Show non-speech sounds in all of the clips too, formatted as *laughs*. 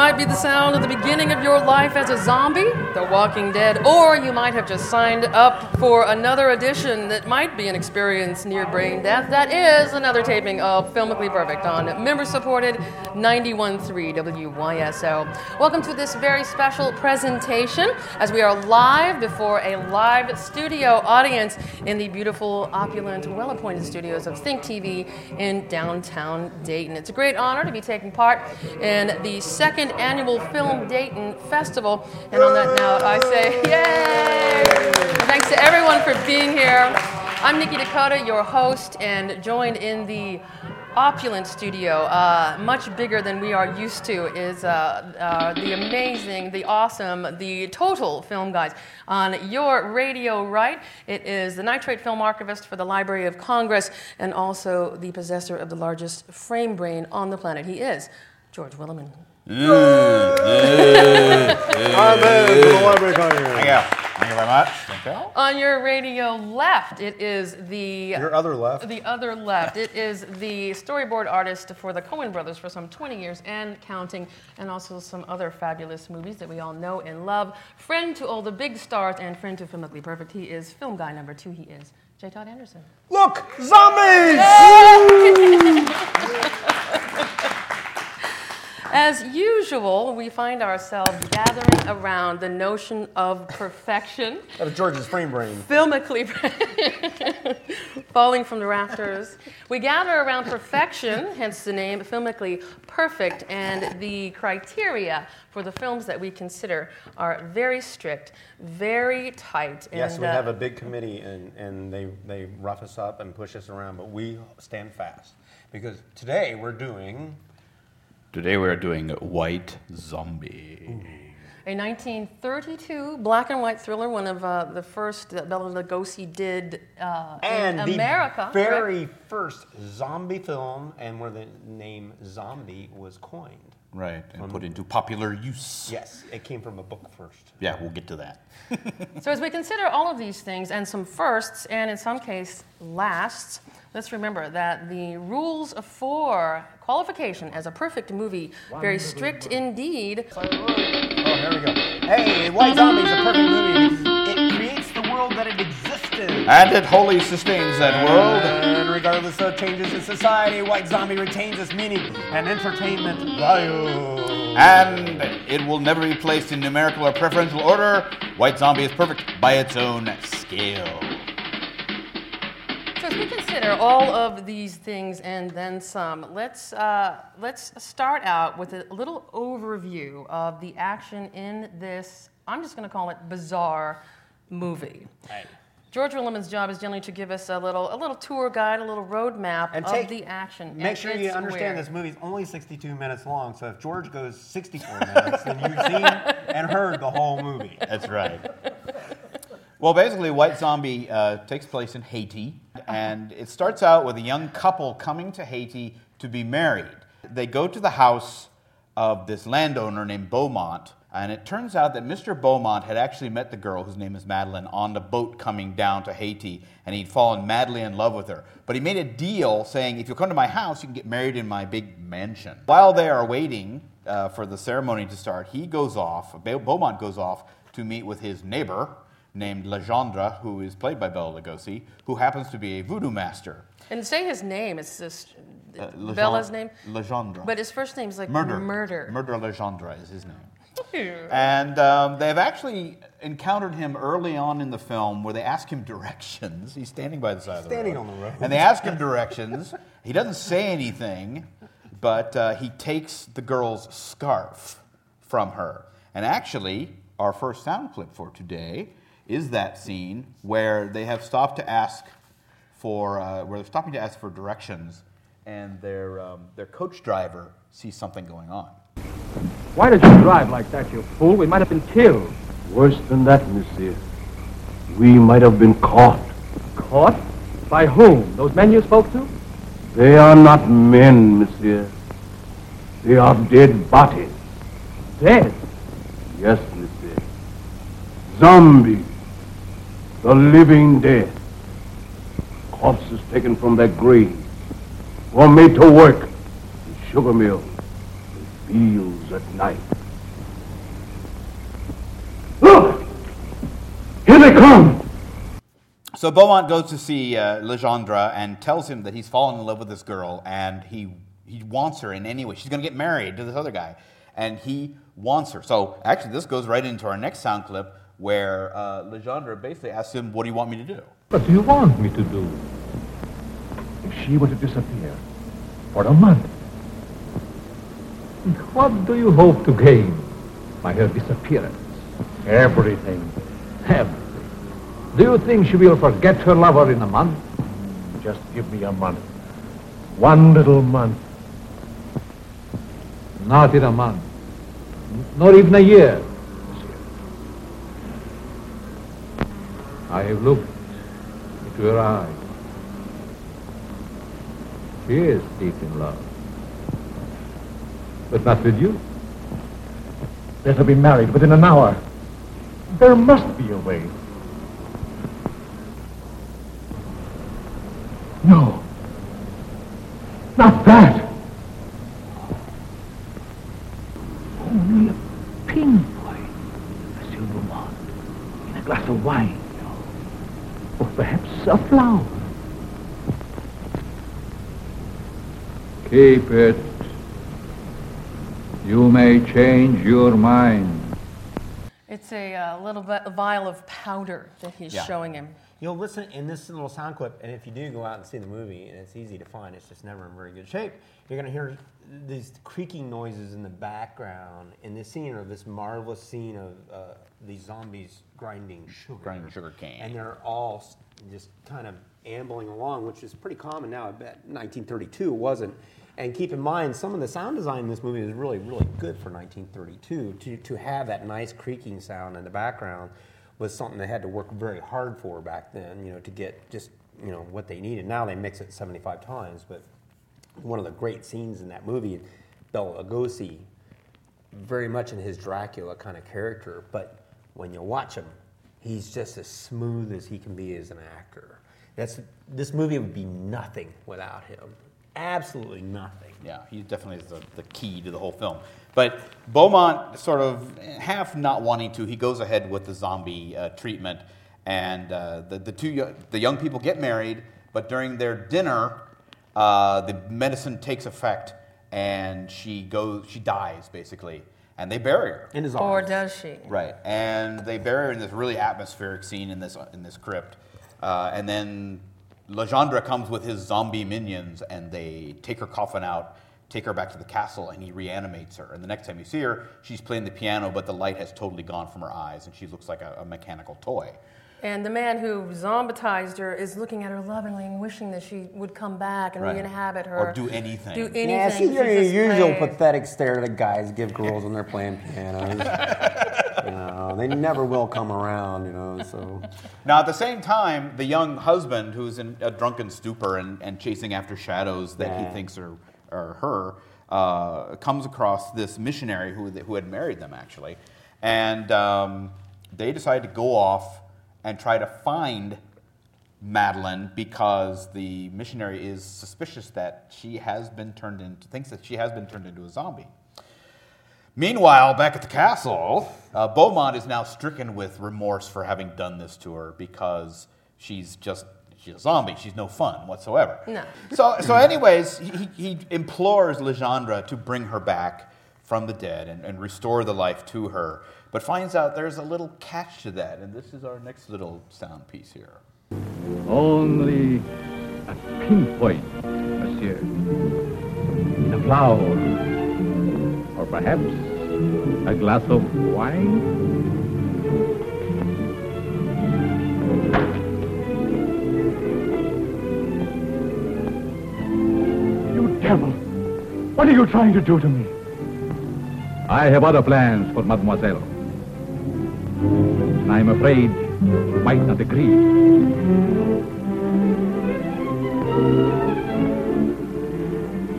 Might be the sound of the beginning of your life as a zombie, The Walking Dead, or you might have just signed up for another edition that might be an experience near brain death. That is another taping of Filmically Perfect on member supported 91.3 WYSO. Welcome to this very special presentation as we are live before a live studio audience in the beautiful, opulent, well appointed studios of Think TV in downtown Dayton. It's a great honor to be taking part in the second annual Film Dayton Festival. And on that note, I say, yay! Thanks to everyone for being here. I'm Nikki Dakota, your host, and joined in the opulent studio, uh, much bigger than we are used to, is uh, uh, the amazing, the awesome, the total film guys. On your radio right, it is the nitrate film archivist for the Library of Congress and also the possessor of the largest frame brain on the planet. He is George Willeman. Amen. To the Library. Thank you. Thank you very much. Thank you. On your radio left, it is the Your other left. The other left. It is the storyboard artist for the Coen brothers for some 20 years and counting, and also some other fabulous movies that we all know and love. Friend to all the big stars and friend to Filmically Perfect. He is film guy number two. He is J. Todd Anderson. Look, zombies! *laughs* *laughs* As usual, we find ourselves gathering around the notion of perfection. Out of George's frame brain. filmically *laughs* falling from the rafters. We gather around perfection, hence the name filmically perfect, and the criteria for the films that we consider are very strict, very tight. Yes, and, we uh, have a big committee and, and they, they rough us up and push us around, but we stand fast. Because today we're doing Today we are doing White Zombie. a 1932 black and white thriller, one of uh, the first that Bela Lugosi did uh, and in the America. very first zombie film and where the name zombie was coined. Right, and put into popular use. Yes, it came from a book first. Yeah, we'll get to that. *laughs* So, as we consider all of these things and some firsts, and in some case lasts, let's remember that the rules for qualification as a perfect movie very strict indeed. Oh, here we go. Hey, White Zombie is a perfect movie. It creates the world that it existed. And it wholly sustains that world. And regardless of changes in society, White Zombie retains its meaning and entertainment value. And it will never be placed in numerical or preferential order. White Zombie is perfect by its own scale. So, as we consider all of these things and then some, let's uh, let's start out with a little overview of the action in this. I'm just going to call it bizarre movie. George Willeman's job is generally to give us a little, a little tour guide, a little roadmap And of take- the action. Make sure you understand where- this movie's only 62 minutes long, so if George goes 64 minutes, then you've seen and heard the whole movie. That's right. Well, basically, White Zombie uh, takes place in Haiti, and it starts out with a young couple coming to Haiti to be married. They go to the house of this landowner named Beaumont, and it turns out that Mr. Beaumont had actually met the girl, whose name is Madeline, on the boat coming down to Haiti, and he'd fallen madly in love with her. But he made a deal saying, if you come to my house, you can get married in my big mansion. While they are waiting uh, for the ceremony to start, he goes off, Be- Beaumont goes off to meet with his neighbor named Legendre, who is played by Bela Lugosi, who happens to be a voodoo master. And say his name. It's this Uh, Legendre- Bela's name. Legendre. But his first name's like Murder. Murder. Murder Legendre is his name. *laughs* And um, they've actually encountered him early on in the film where they ask him directions. He's standing by the side of the road. Standing on the road. And they ask him directions. He doesn't say anything, but uh, he takes the girl's scarf from her. And actually, our first sound clip for today is that scene where they have stopped to ask for, uh, where they're stopping to ask for directions, and their, um, their coach driver sees something going on. Why did you drive like that, you fool? We might have been killed. Worse than that, monsieur. We might have been caught. Caught? By whom? Those men you spoke to? They are not men, monsieur. They are dead bodies. Dead. Yes, monsieur. Zombies. The living dead. Corpses taken from their graves. Or made to work in sugar mills and fields at night. Look! Here they come! So Beaumont goes to see uh, Legendre and tells him that he's fallen in love with this girl and he, he wants her in any way. She's going to get married to this other guy. And he wants her. So actually, this goes right into our next sound clip where uh, Legendre basically asks him, What do you want me to do? What do you want me to do? If she were to disappear for a month, what do you hope to gain by her disappearance? Everything. Everything. Do you think she will forget her lover in a month? Just give me a month. One little month. Not in a month. Not even a year. monsieur. I have looked into her eyes. She is deep in love. But not with you. They're be married within an hour. There must be a way. No. Not that. Only a pinpoint, Monsieur Beaumont, in a glass of wine, you know. Or perhaps a flower. Keep it. You may change your mind. It's a uh, little vi- vial of powder that he's Yeah. showing him. You'll listen in this little sound clip, and if you do go out and see the movie, and it's easy to find, it's just never in very good shape. You're going to hear these creaking noises in the background in this scene, or this marvelous scene of uh, these zombies grinding sugar. Grinding sugar cane. And they're all just kind of ambling along, which is pretty common now. I bet 1932 it wasn't. And keep in mind, some of the sound design in this movie is really, really good for 1932. To, to have that nice creaking sound in the background was something they had to work very hard for back then, you know, to get just, you know, what they needed. Now they mix it 75 times, but one of the great scenes in that movie, Bela Lugosi, very much in his Dracula kind of character, but when you watch him, he's just as smooth as he can be as an actor. That's this movie would be nothing without him. Absolutely nothing. Yeah, he definitely is the, the key to the whole film. But Beaumont, sort of half not wanting to, he goes ahead with the zombie uh, treatment, and uh, the, the two the young people get married. But during their dinner, uh, the medicine takes effect, and she goes, she dies basically, and they bury her. In his Or does she? Right, and they bury her in this really atmospheric scene in this in this crypt, uh, and then Legendre comes with his zombie minions, and they take her coffin out, take her back to the castle, and he reanimates her. And the next time you see her, she's playing the piano, but the light has totally gone from her eyes, and she looks like a, a mechanical toy. And the man who zombitized her is looking at her lovingly and wishing that she would come back and Right. re-inhabit her. Or do anything. Do anything. Yeah, see She's your usual playing. pathetic stare that guys give girls when they're playing pianos. *laughs* you know, they never will come around, you know, so. Now, at the same time, the young husband, who's in a drunken stupor and, and chasing after shadows that Yeah. he thinks are, are her, uh, comes across this missionary who, who had married them, actually. And um, they decide to go off and try to find Madeline because the missionary is suspicious that she has been turned into, thinks that she has been turned into a zombie. Meanwhile, back at the castle, uh, Beaumont is now stricken with remorse for having done this to her because she's just she's a zombie. She's no fun whatsoever. No. So, so anyways, he, he implores Legendre to bring her back from the dead and, and restore the life to her, but finds out there's a little catch to that, and this is our next little sound piece here. Only a pinpoint, monsieur. In a flower. Or perhaps a glass of wine? You devil! What are you trying to do to me? I have other plans for Mademoiselle. I'm afraid you might not agree.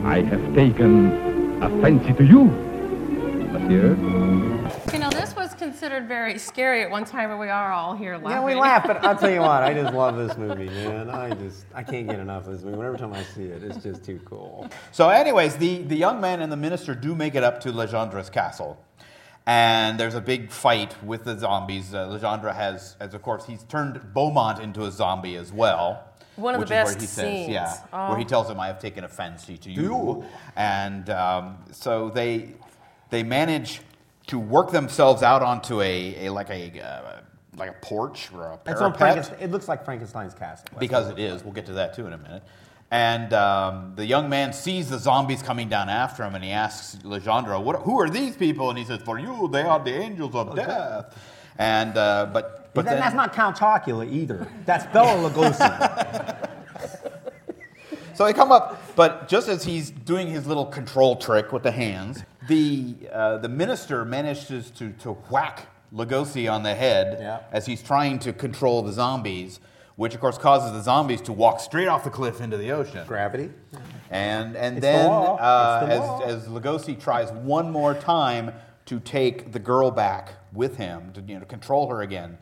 I have taken a fancy to you, monsieur. You know, this was considered very scary at one time, but we are all here laughing. Yeah, we laugh, but I'll tell you what, I just love this movie, *laughs* man. I just, I can't get enough of this movie. Whenever time I see it, it's just too cool. So, anyways, the, the young man and the minister do make it up to Legendre's castle. And there's a big fight with the zombies. Uh, Legendre has, as of course, he's turned Beaumont into a zombie as well. One of the which is where best he says, scenes. yeah, Oh. where he tells him, "I have taken a fancy to you," and um, so they they manage to work themselves out onto a, a like a uh, like a porch or a It's on parapet It looks like Frankenstein's castle. because it is. We'll get to that too in a minute. And um, the young man sees the zombies coming down after him, and he asks Legendre, what, "Who are these people?" And he says, "For you, they are the angels of death." And uh, but but But then, that's not Count Chocula either. That's Bela Lugosi. *laughs* So they come up, but just as he's doing his little control trick with the hands, the, uh, the minister manages to, to whack Lugosi on the head Yeah. as he's trying to control the zombies, which of course causes the zombies to walk straight off the cliff into the ocean. Gravity. And, and It's the then, law. uh, It's the law. as, as Lugosi tries one more time to take the girl back with him, to you know, to control her again,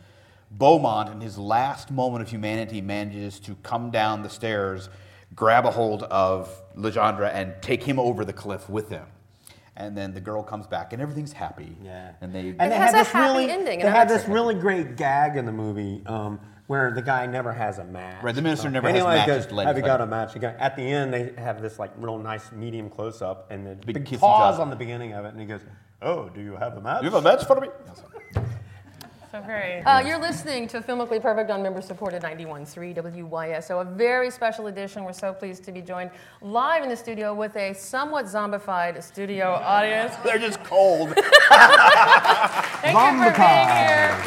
Beaumont, in his last moment of humanity, manages to come down the stairs, grab a hold of Legendre, and take him over the cliff with him. And then the girl comes back, and everything's happy. Yeah. And they. And they has have a this happy really, ending They in have this Mexico. really great gag in the movie um, where the guy never has a match. Right, the minister never and has matches goes, Have you got a match? At the end, they have this like real nice medium close up and the Big big, pause on the beginning of it, and he goes, "Oh, do you have a match?" you have a match for me? So very. Uh, you're listening to Filmically Perfect on member supported 91.3 WYSO, a very special edition. We're so pleased to be joined live in the studio with a somewhat zombified studio audience. *laughs* They're just cold. *laughs* Thank you for being here.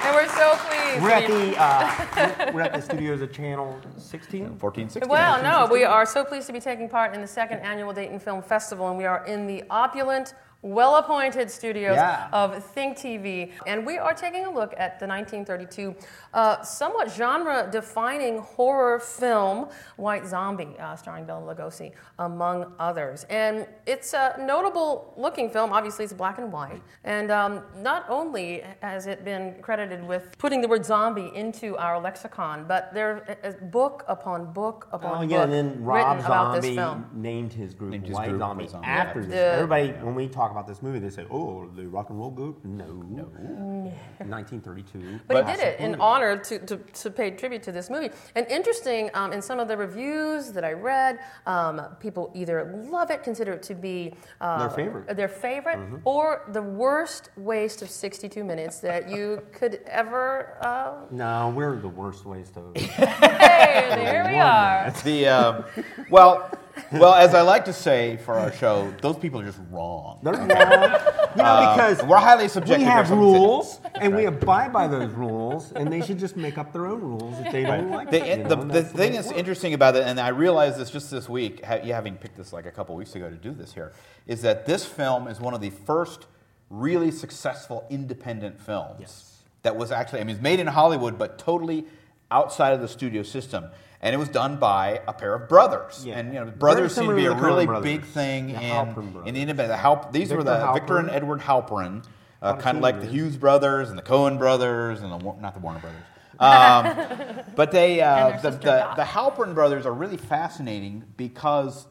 And we're so pleased. We're at the uh, we're at the studios of Channel 16. 14, 16. Well, no, we are so pleased to be taking part in the second annual Dayton Film Festival, and we are in the opulent, well appointed studios Yeah. of Think TV. And we are taking a look at the 1932 uh, somewhat genre defining horror film, White Zombie, uh, starring Bela Lugosi, among others. And it's a notable looking film. Obviously, it's black and white. And um, not only has it been credited with putting the word zombie into our lexicon, but there is book upon book upon Oh book yeah, and then Rob written about this Zombie film. named his group Named his White group Zombie Zombie, after yeah. this. The- Everybody, when we talk about this movie, they say, "Oh, the rock and roll group." No, no. *laughs* 1932. But, he did it in honor to, to, to pay tribute to this movie. And interesting, um, in some of the reviews that I read, um, people either love it, consider it to be uh, Their favorite. their favorite, or the worst waste of 62 minutes that you could ever. Uh, No, we're the worst waste of. hey, there *laughs* we are. The um, well, *laughs* well, as I like to say for our show, those people are just wrong. They're wrong. You know, uh, because we're highly subjective we have some would say. rules, and we abide by those rules, and they should just make up their own rules if they don't like The, it. you the, know, and the that's thing it that's works. interesting about it, and I realized this just this week, ha- you having picked this like a couple weeks ago to do this here, is that this film is one of the first really successful independent films that was actually, I mean, it's made in Hollywood, but totally outside of the studio system. And it was done by a pair of brothers. Yeah. And, you know, brothers seem to be a really brothers. big thing The in, Halpern in brothers. the independent. The Halp, these were Victor the Victor and Edward Halperin, uh, kind of like the Hughes brothers and the Coen brothers and the not the Warner brothers. Um, *laughs* but they, uh, the, sister the, the Halpern brothers are really fascinating because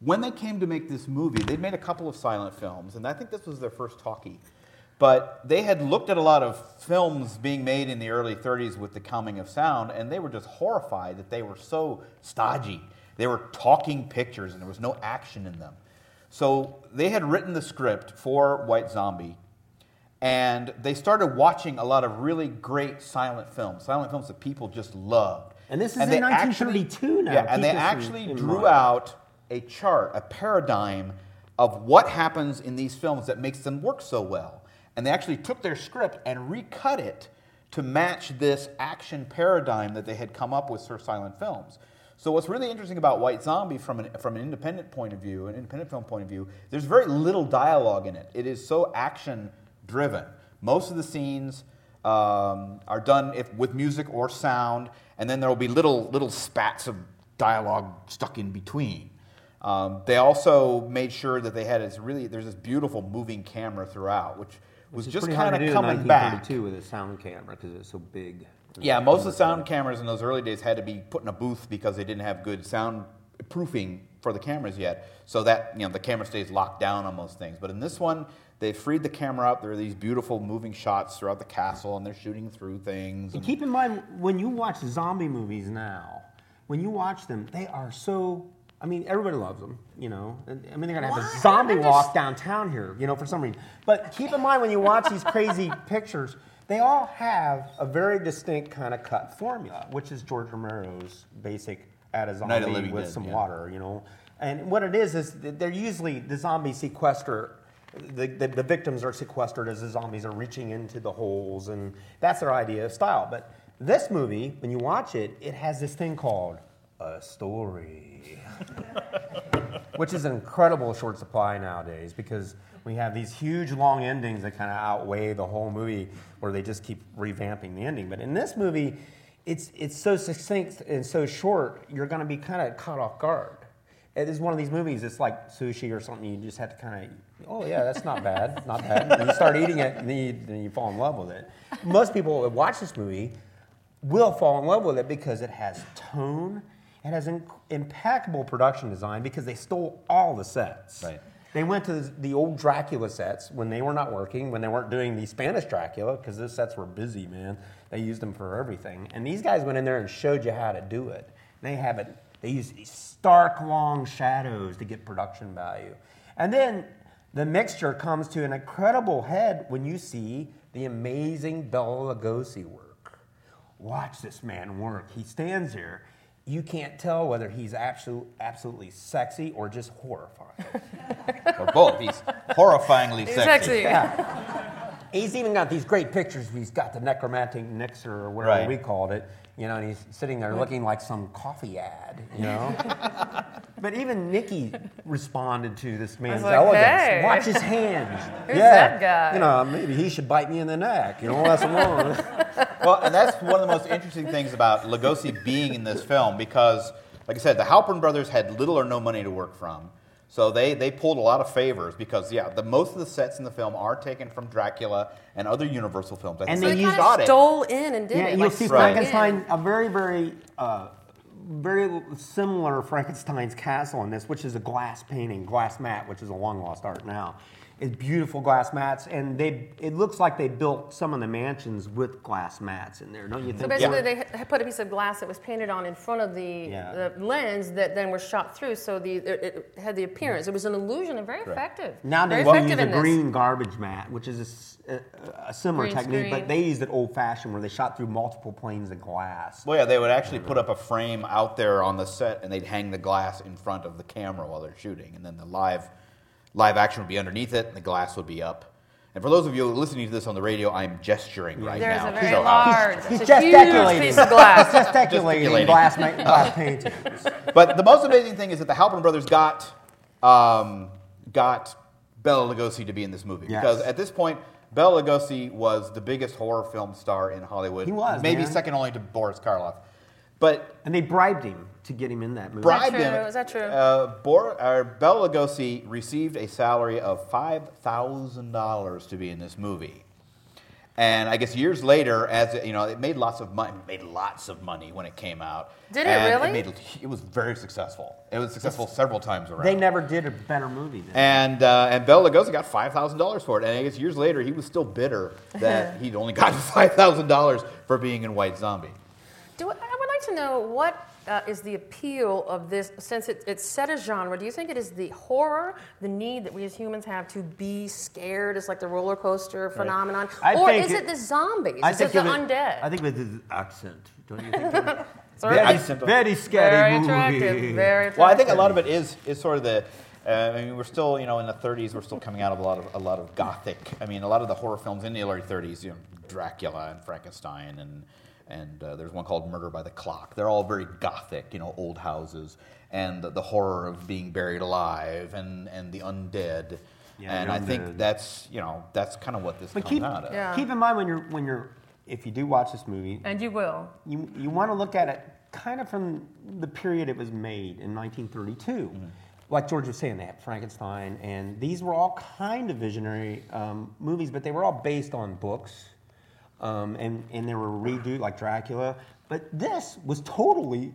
when they came to make this movie, they'd made a couple of silent films, and I think this was their first talkie. But they had looked at a lot of films being made in the early 30s with the coming of sound, and they were just horrified that they were so stodgy. They were talking pictures, and there was no action in them. So they had written the script for White Zombie, and they started watching a lot of really great silent films, silent films that people just loved. And this is they in 1932 now. Yeah, and they actually drew mind. out a chart, a paradigm of what happens in these films that makes them work so well. And they actually took their script and recut it to match this action paradigm that they had come up with for silent films. So what's really interesting about White Zombie from an, from an independent point of view, an independent film point of view, there's very little dialogue in it. It is so action driven. Most of the scenes um, are done if, with music or sound, and then there will be little little spats of dialogue stuck in between. Um, they also made sure that they had this really there's this beautiful moving camera throughout, which was just kind of coming back. 1932 with a sound camera because it's so big. Yeah, most of the sound cameras in those early days had to be put in a booth because they didn't have good sound proofing for the cameras yet. So that you know the camera stays locked down on most things. But in this one, they freed the camera up. There are these beautiful moving shots throughout the castle, and they're shooting through things. And and- keep in mind when you watch zombie movies now, when you watch them, they are so. I mean, everybody loves them, you know. And, I mean, they're gonna have Why? a zombie walk just- downtown here, you know, for some reason. But keep in mind when you watch these crazy *laughs* pictures, they all have a very distinct kind of cut formula, which is George Romero's basic add a Night zombie of the Living with Dead, some yeah. water, you know. And what it is is that they're usually the zombie sequester. The, the, the victims are sequestered as the zombies are reaching into the holes, and that's their idea of style. But this movie, when you watch it, it has this thing called a story, *laughs* which is an incredible short supply nowadays because we have these huge long endings that kind of outweigh the whole movie, where they just keep revamping the ending. But in this movie, it's it's so succinct and so short, you're going to be kind of caught off guard. It is one of these movies. It's like sushi or something. You just have to kind of, oh yeah, that's not bad, not bad. And you start eating it, and then you, then you fall in love with it. Most people that watch this movie will fall in love with it because it has tone, it has inc- impeccable production design because they stole all the sets. Right. They went to the old Dracula sets when they were not working, when they weren't doing the Spanish Dracula, because those sets were busy, man. They used them for everything. And these guys went in there and showed you how to do it. They have it, they use these stark long shadows to get production value. And then the mixture comes to an incredible head when you see the amazing Bela Lugosi work. Watch this man work. He stands there. You can't tell whether he's absolute, absolutely sexy or just horrifying. *laughs* or both. He's horrifyingly He's sexy. sexy. He's even got these great pictures. He's got the necromantic nixer or whatever Right. we called it, you know, and he's sitting there looking like some coffee ad, you know. *laughs* but even Nikki responded to this man's like, elegance. "Hey." Watch his hands. *laughs* Who's yeah, that guy? You know, maybe he should bite me in the neck. You know, that's wrong. *laughs* well, and that's one of the most interesting things about Lugosi being in this film because, like I said, the Halpern brothers had little or no money to work from. So they, they pulled a lot of favors because, yeah, the most of the sets in the film are taken from Dracula and other Universal films. I And they They they used- kind shot of it. stole in and did Yeah, it. and you'll see snuck Frankenstein, a very, very, uh, very similar Frankenstein's castle in this, which is a glass painting, glass mat, which is a long lost art now. It's beautiful glass mats, and they it looks like they built some of the mansions with glass mats in there, don't you think? So basically, they had put a piece of glass that was painted on in front of the, Yeah. the lens that then was shot through, so the it, it had the appearance. It was an illusion and very effective. Nowadays very we effective use a in this. green garbage mat, which is a similar Green technique, screen. but they used it old fashioned where they shot through multiple planes of glass. Well, yeah, they would actually put up a frame out there on the set, and they'd hang the glass in front of the camera while they're shooting, and then the live live action would be underneath it, and the glass would be up. And for those of you listening to this on the radio, I'm gesturing right There's now. a to very show how- large, He's it's a huge piece of glass. Gesticulating Gesticulating. glass, ma- glass *laughs* paintings. But the most amazing thing is that the Halpern brothers got um, got Bela Lugosi to be in this movie Yes. because at this point, Bela Lugosi was the biggest horror film star in Hollywood. He was, maybe man. second only to Boris Karloff. But And they bribed him to get him in that movie. bribed true? him. Is that true? Uh, Bor- uh, Bela Lugosi received a salary of five thousand dollars to be in this movie. And I guess years later, as it, you know, it made lots of money. Made lots of money when it came out. Did it And really? made, it was very successful. It was successful several times around. They never did a better movie than And uh, and Bela Lugosi got five thousand dollars for it, and I guess years later he was still bitter that *laughs* he'd only gotten *laughs* five thousand dollars for being in White Zombie. Do, I would like to know what uh, is the appeal of this, since it, it's set a genre. Do you think it is the horror, the need that we as humans have to be scared, it's like the roller coaster phenomenon, I or is it, it- the zombies? I is it the it- undead? I think with his accent, don't you think? Sort *laughs* very, of. very scary very movie. Very attractive. *laughs* Well, I think a lot of it is is sort of the. Uh, I mean, we're still, you know, in the 30s. We're still coming out of a lot of a lot of gothic. I mean, a lot of the horror films in the early 30s, you know, Dracula and Frankenstein, and and uh, there's one called Murder by the Clock. They're all very gothic, you know, old houses, and the, the horror of being buried alive, and and the undead. Yeah, and I think undead. that's you know that's kind of what this But comes keep, out of. Yeah. keep in mind when you're when you're if you do watch this movie, And you will. you you want to look at it kind of from the period it was made in 1932. Mm-hmm. like George was saying, they had Frankenstein, and these were all kind of visionary um, movies, but they were all based on books, um, and and they were redo like Dracula. But this was totally.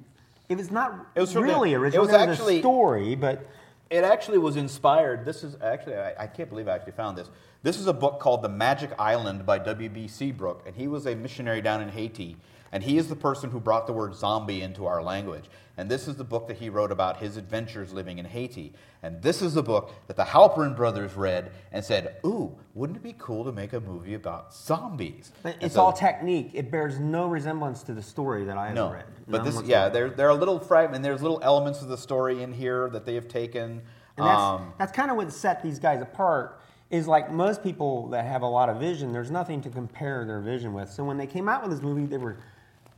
It was not It was from the- really it original. was There a actually- story, but It actually was inspired. This is actually, I, I can't believe I actually found this. This is a book called The Magic Island by W.B. Seabrook, and he was a missionary down in Haiti. And he is the person who brought the word zombie into our language. And this is the book that he wrote about his adventures living in Haiti. And this is the book that the Halperin brothers read and said, Ooh, wouldn't it be cool to make a movie about zombies? but And it's so- all technique. It bears no resemblance to the story that I have no, read. but this, yeah, there, there are little fragment. There's little elements of the story in here that they have taken. And that's, Um, that's kind of what set these guys apart. Is like most people that have a lot of vision, there's nothing to compare their vision with. So when they came out with this movie, they were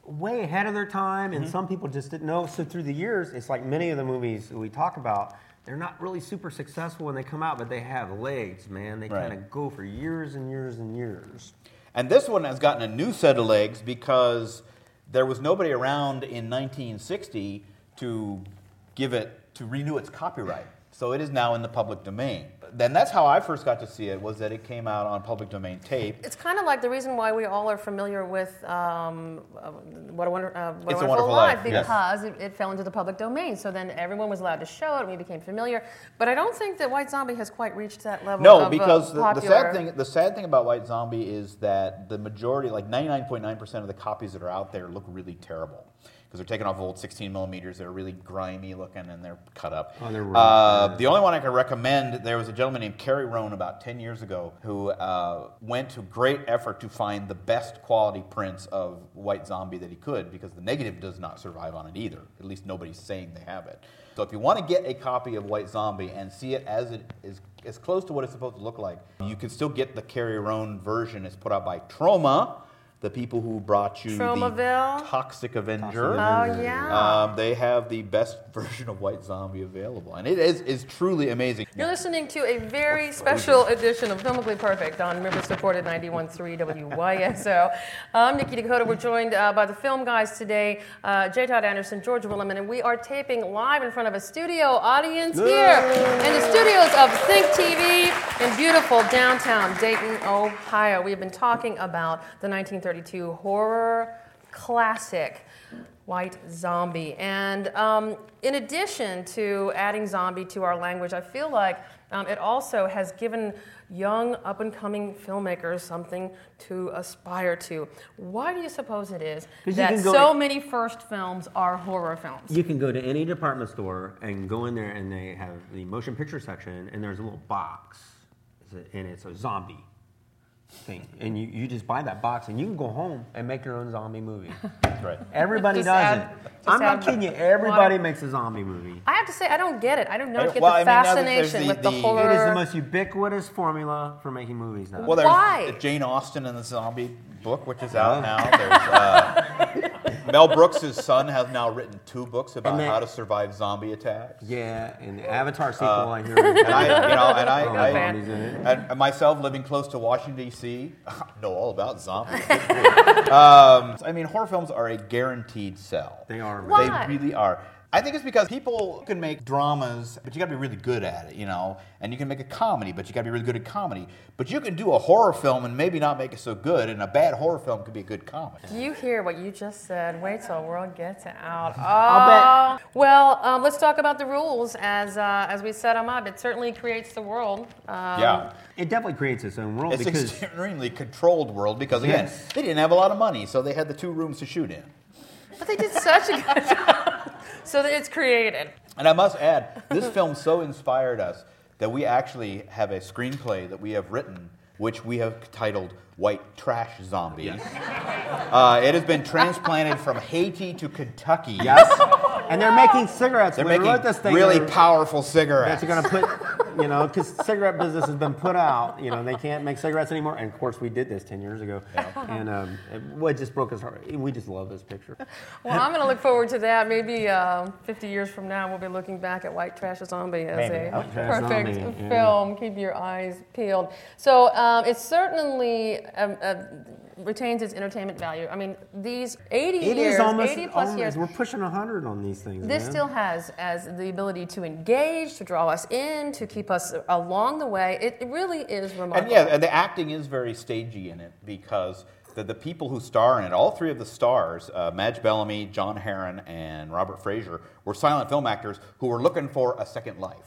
way ahead of their time, Mm-hmm. and some people just didn't know. So through the years, it's like many of the movies that we talk about, they're not really super successful when they come out, but they have legs, man. They Right. kind of go for years and years and years. And this one has gotten a new set of legs because there was nobody around in 1960 to give it to renew its copyright. So it is now in the public domain. Then that's how I first got to see it was that it came out on public domain tape. It's kind of like the reason why we all are familiar with um, uh, What a, Wonder, uh, what a Wonderful, Wonderful Life, Life, yes. because it, it fell into the public domain. So then everyone was allowed to show it, and we became familiar. But I don't think that White Zombie has quite reached that level. No, of, uh, because the, the sad thing the sad thing about White Zombie is that the majority, like 99.9% of the copies that are out there, look really terrible. Because they're taking off old 16 millimeters, they're really grimy looking and they're cut up. Oh, they're uh, the only one I can recommend, there was a gentleman named Kerry Roan about 10 years ago who uh, went to great effort to find the best quality prints of White Zombie that he could because the negative does not survive on it either. At least nobody's saying they have it. So if you want to get a copy of White Zombie and see it as it is as close to what it's supposed to look like, you can still get the Kerry Roan version. It's put out by Troma, the people who brought you Tromaville? the Toxic Avenger. Oh, yeah. Um, they have the best *laughs* version of White Zombie available, and it is, is truly amazing. You're listening to a very special edition of Filmically Perfect on member supported 91.3 WYSO. *laughs* I'm Nikki Dakota. We're joined uh, by the film guys today, uh, J. Todd Anderson, George Willeman, and we are taping live in front of a studio audience here in the studios of Think TV in beautiful downtown Dayton, Ohio. We have been talking about the 1932 horror classic. White Zombie. And um, in addition to adding zombie to our language, I feel like um, it also has given young, up and coming filmmakers something to aspire to. Why do you suppose it is that so to- many first films are horror films? You can go to any department store and go in there, and they have the motion picture section, and there's a little box, and it's a zombie thing, and you, you just buy that box, and you can go home and make your own zombie movie. That's *laughs* right. Everybody Just does add- it. just I'm not add kidding you. Everybody water. makes a zombie movie. I have to say, I don't get it. I do not Uh, get well, the I mean, now that there's fascination the- with the, the- horror. It is the most ubiquitous formula for making movies now. Well, there's Why? Jane Austen and the Zombie book, which is out now. There's uh, *laughs* Mel Brooks' son has now written two books about they- how to survive zombie attacks. yeah, and the Avatar sequel, Uh, I hear. And I, you know, and I, I and myself living close to Washington D.C. *laughs* know all about zombies. *laughs* um, I mean, horror films are a guaranteed sell. They are. Why? They really are. I think it's because people can make dramas, but you got to be really good at it, you know. And you can make a comedy, but you got to be really good at comedy. But you can do a horror film and maybe not make it so good, and a bad horror film could be a good comedy. Do you hear what you just said? Wait till the world gets out. *laughs* Oh, I'll well, um, let's talk about the rules as uh, as we set them up. It certainly creates the world. Um, yeah. It definitely creates its own world It's because extremely controlled world because again, Yes. they didn't have a lot of money, so they had the two rooms to shoot in. But they did such a good *laughs* job. So that it's created. And I must add, this film so inspired us that we actually have a screenplay that we have written, which we have titled White Trash Zombies. Uh, it has been transplanted from Haiti to Kentucky. yes, and they're making cigarettes. They're when making wrote this thing, really they were- powerful cigarettes. That's going to put, *laughs* you know, because cigarette business has been put out. You know, they can't make cigarettes anymore. And of course, we did this ten years ago, and um, it, well, it just broke his heart. We just love this picture. *laughs* Well, I'm going to look forward to that. Maybe uh, 50 years from now, we'll be looking back at White Trash Zombie as Maybe. a White perfect Zombie, yeah. film. Keep your eyes peeled. So um, it's certainly um, uh, retains its entertainment value. I mean, these 80 It years, is almost, 80 plus almost- years. We're pushing 100 on these things. This man. still has as the ability to engage, to draw us in, to keep us along the way. It, it really is remarkable. And remarkable. yeah, and the acting is very stagey in it because the, the people who star in it, all three of the stars, uh, Madge Bellamy, John Harron, and Robert Fraser, were silent film actors who were looking for a second life.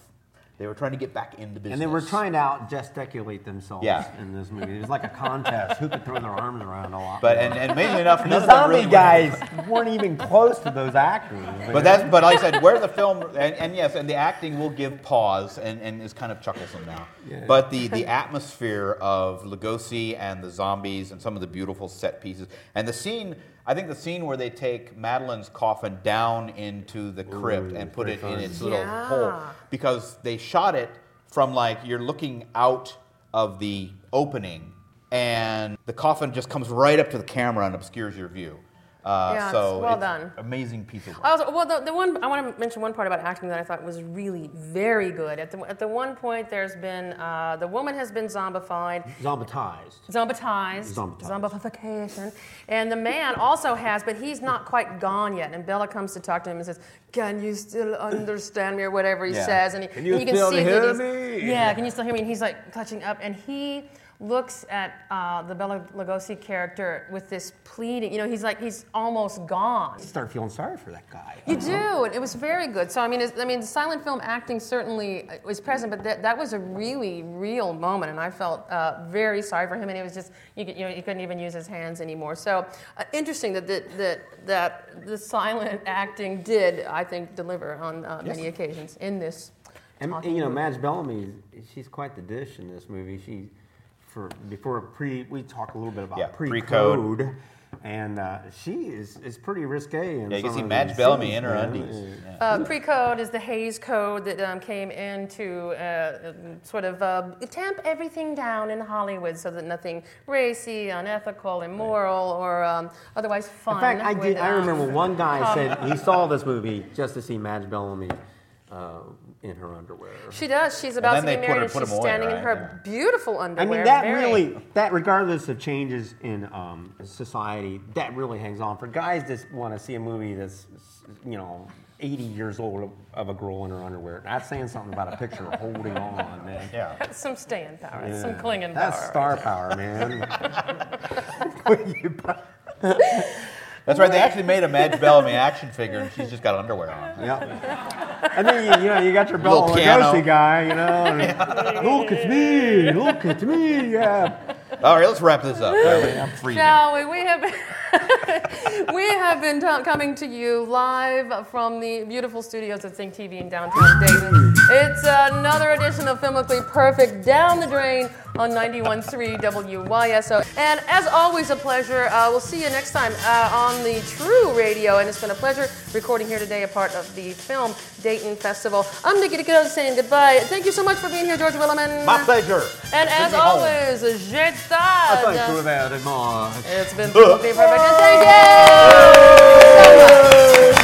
They were trying to get back into business. And they were trying to out gesticulate themselves Yeah. in this movie. It was like a contest who could throw their arms around a lot. But and, and amazingly enough, the none of them zombie really guys weren't even close to those actors. But that's but like I said, where the film and, and yes, and the acting will give pause and, and is kind of chucklesome now. Yeah. But the the atmosphere of Lugosi and the zombies and some of the beautiful set pieces and the scene. I think the scene where they take Madeline's coffin down into the crypt Ooh, and put it very in its little Yeah. hole because they shot it from like you're looking out of the opening and the coffin just comes right up to the camera and obscures your view. Uh, Yeah, it's so well it's done. Amazing piece of work. Also, well, the, the one I want to mention one part about acting that I thought was really very good. At the at the one point, there's been uh, the woman has been zombified, Zombatized. zombitized, Zombitized. zombification, and the man also has, but he's not quite gone yet. And Bela comes to talk to him and says, "Can you still understand me?" or whatever he Yeah. says, and, he, Can you and you still see that hear he's- me? Yeah, can you still hear me? And he's like clutching up, and he looks at uh, the Bela Lugosi character with this pleading. You know, he's like he's almost gone. You start feeling sorry for that guy. You do. and It was very good. So I mean, I mean, silent film acting certainly uh, was present, but that, that was a really real moment, and I felt uh, very sorry for him. And it was just you, you know you couldn't even use his hands anymore. So uh, interesting that that that that the silent *laughs* acting did, I think, deliver on uh, many occasions in this. And, and, you know. Madge Bellamy, she's quite the dish in this movie. She, for before pre, we talked a little bit about Yeah, pre-code, pre-code. and uh, she is is pretty risque. In Yeah, you can see Madge Bellamy scenes, in her man. undies. Yeah. Yeah. Uh, pre-code is the Hays Code that um, came in to uh, um, sort of uh, tamp everything down in Hollywood so that nothing racy, unethical, immoral, or um, otherwise fun. In fact, I did. I um, remember one guy said *laughs* he saw this movie just to see Madge Bellamy uh, in her underwear. She does. She's about to be married, her- and put she's 'em away, standing in right? her beautiful underwear. I mean, that very- really, that regardless of changes in um, society, that really hangs on. For guys that want to see a movie that's, you know, 80 years old of a girl in her underwear, that's saying something about a picture *laughs* holding on, man. Yeah. That's *laughs* some staying power. That's some Yeah. clinging That's power. star power, man. *laughs* That's right. They actually made a Madge Bellamy action figure, and she's just got underwear on. yeah. And then you, you know you got your Bela Little piano. Lugosi guy, you know. and, *laughs* look at me, look at me, yeah. All right, let's wrap this up. I'm freezing. Shall we? We have been, *laughs* we have been t- coming to you live from the beautiful studios of Think TV in downtown Dayton. It's another edition of Filmically Perfect Down the Drain on 91.3 WYSO. And as always, a pleasure. Uh, we'll see you next time uh, on the True Radio. And it's been a pleasure recording here today, a part of the Film Dayton Festival. I'm Nikki Dakota saying goodbye. Thank you so much for being here, George Willeman. My pleasure. And as always, Jet Thank you very much. it's been perfect. And thank you so much.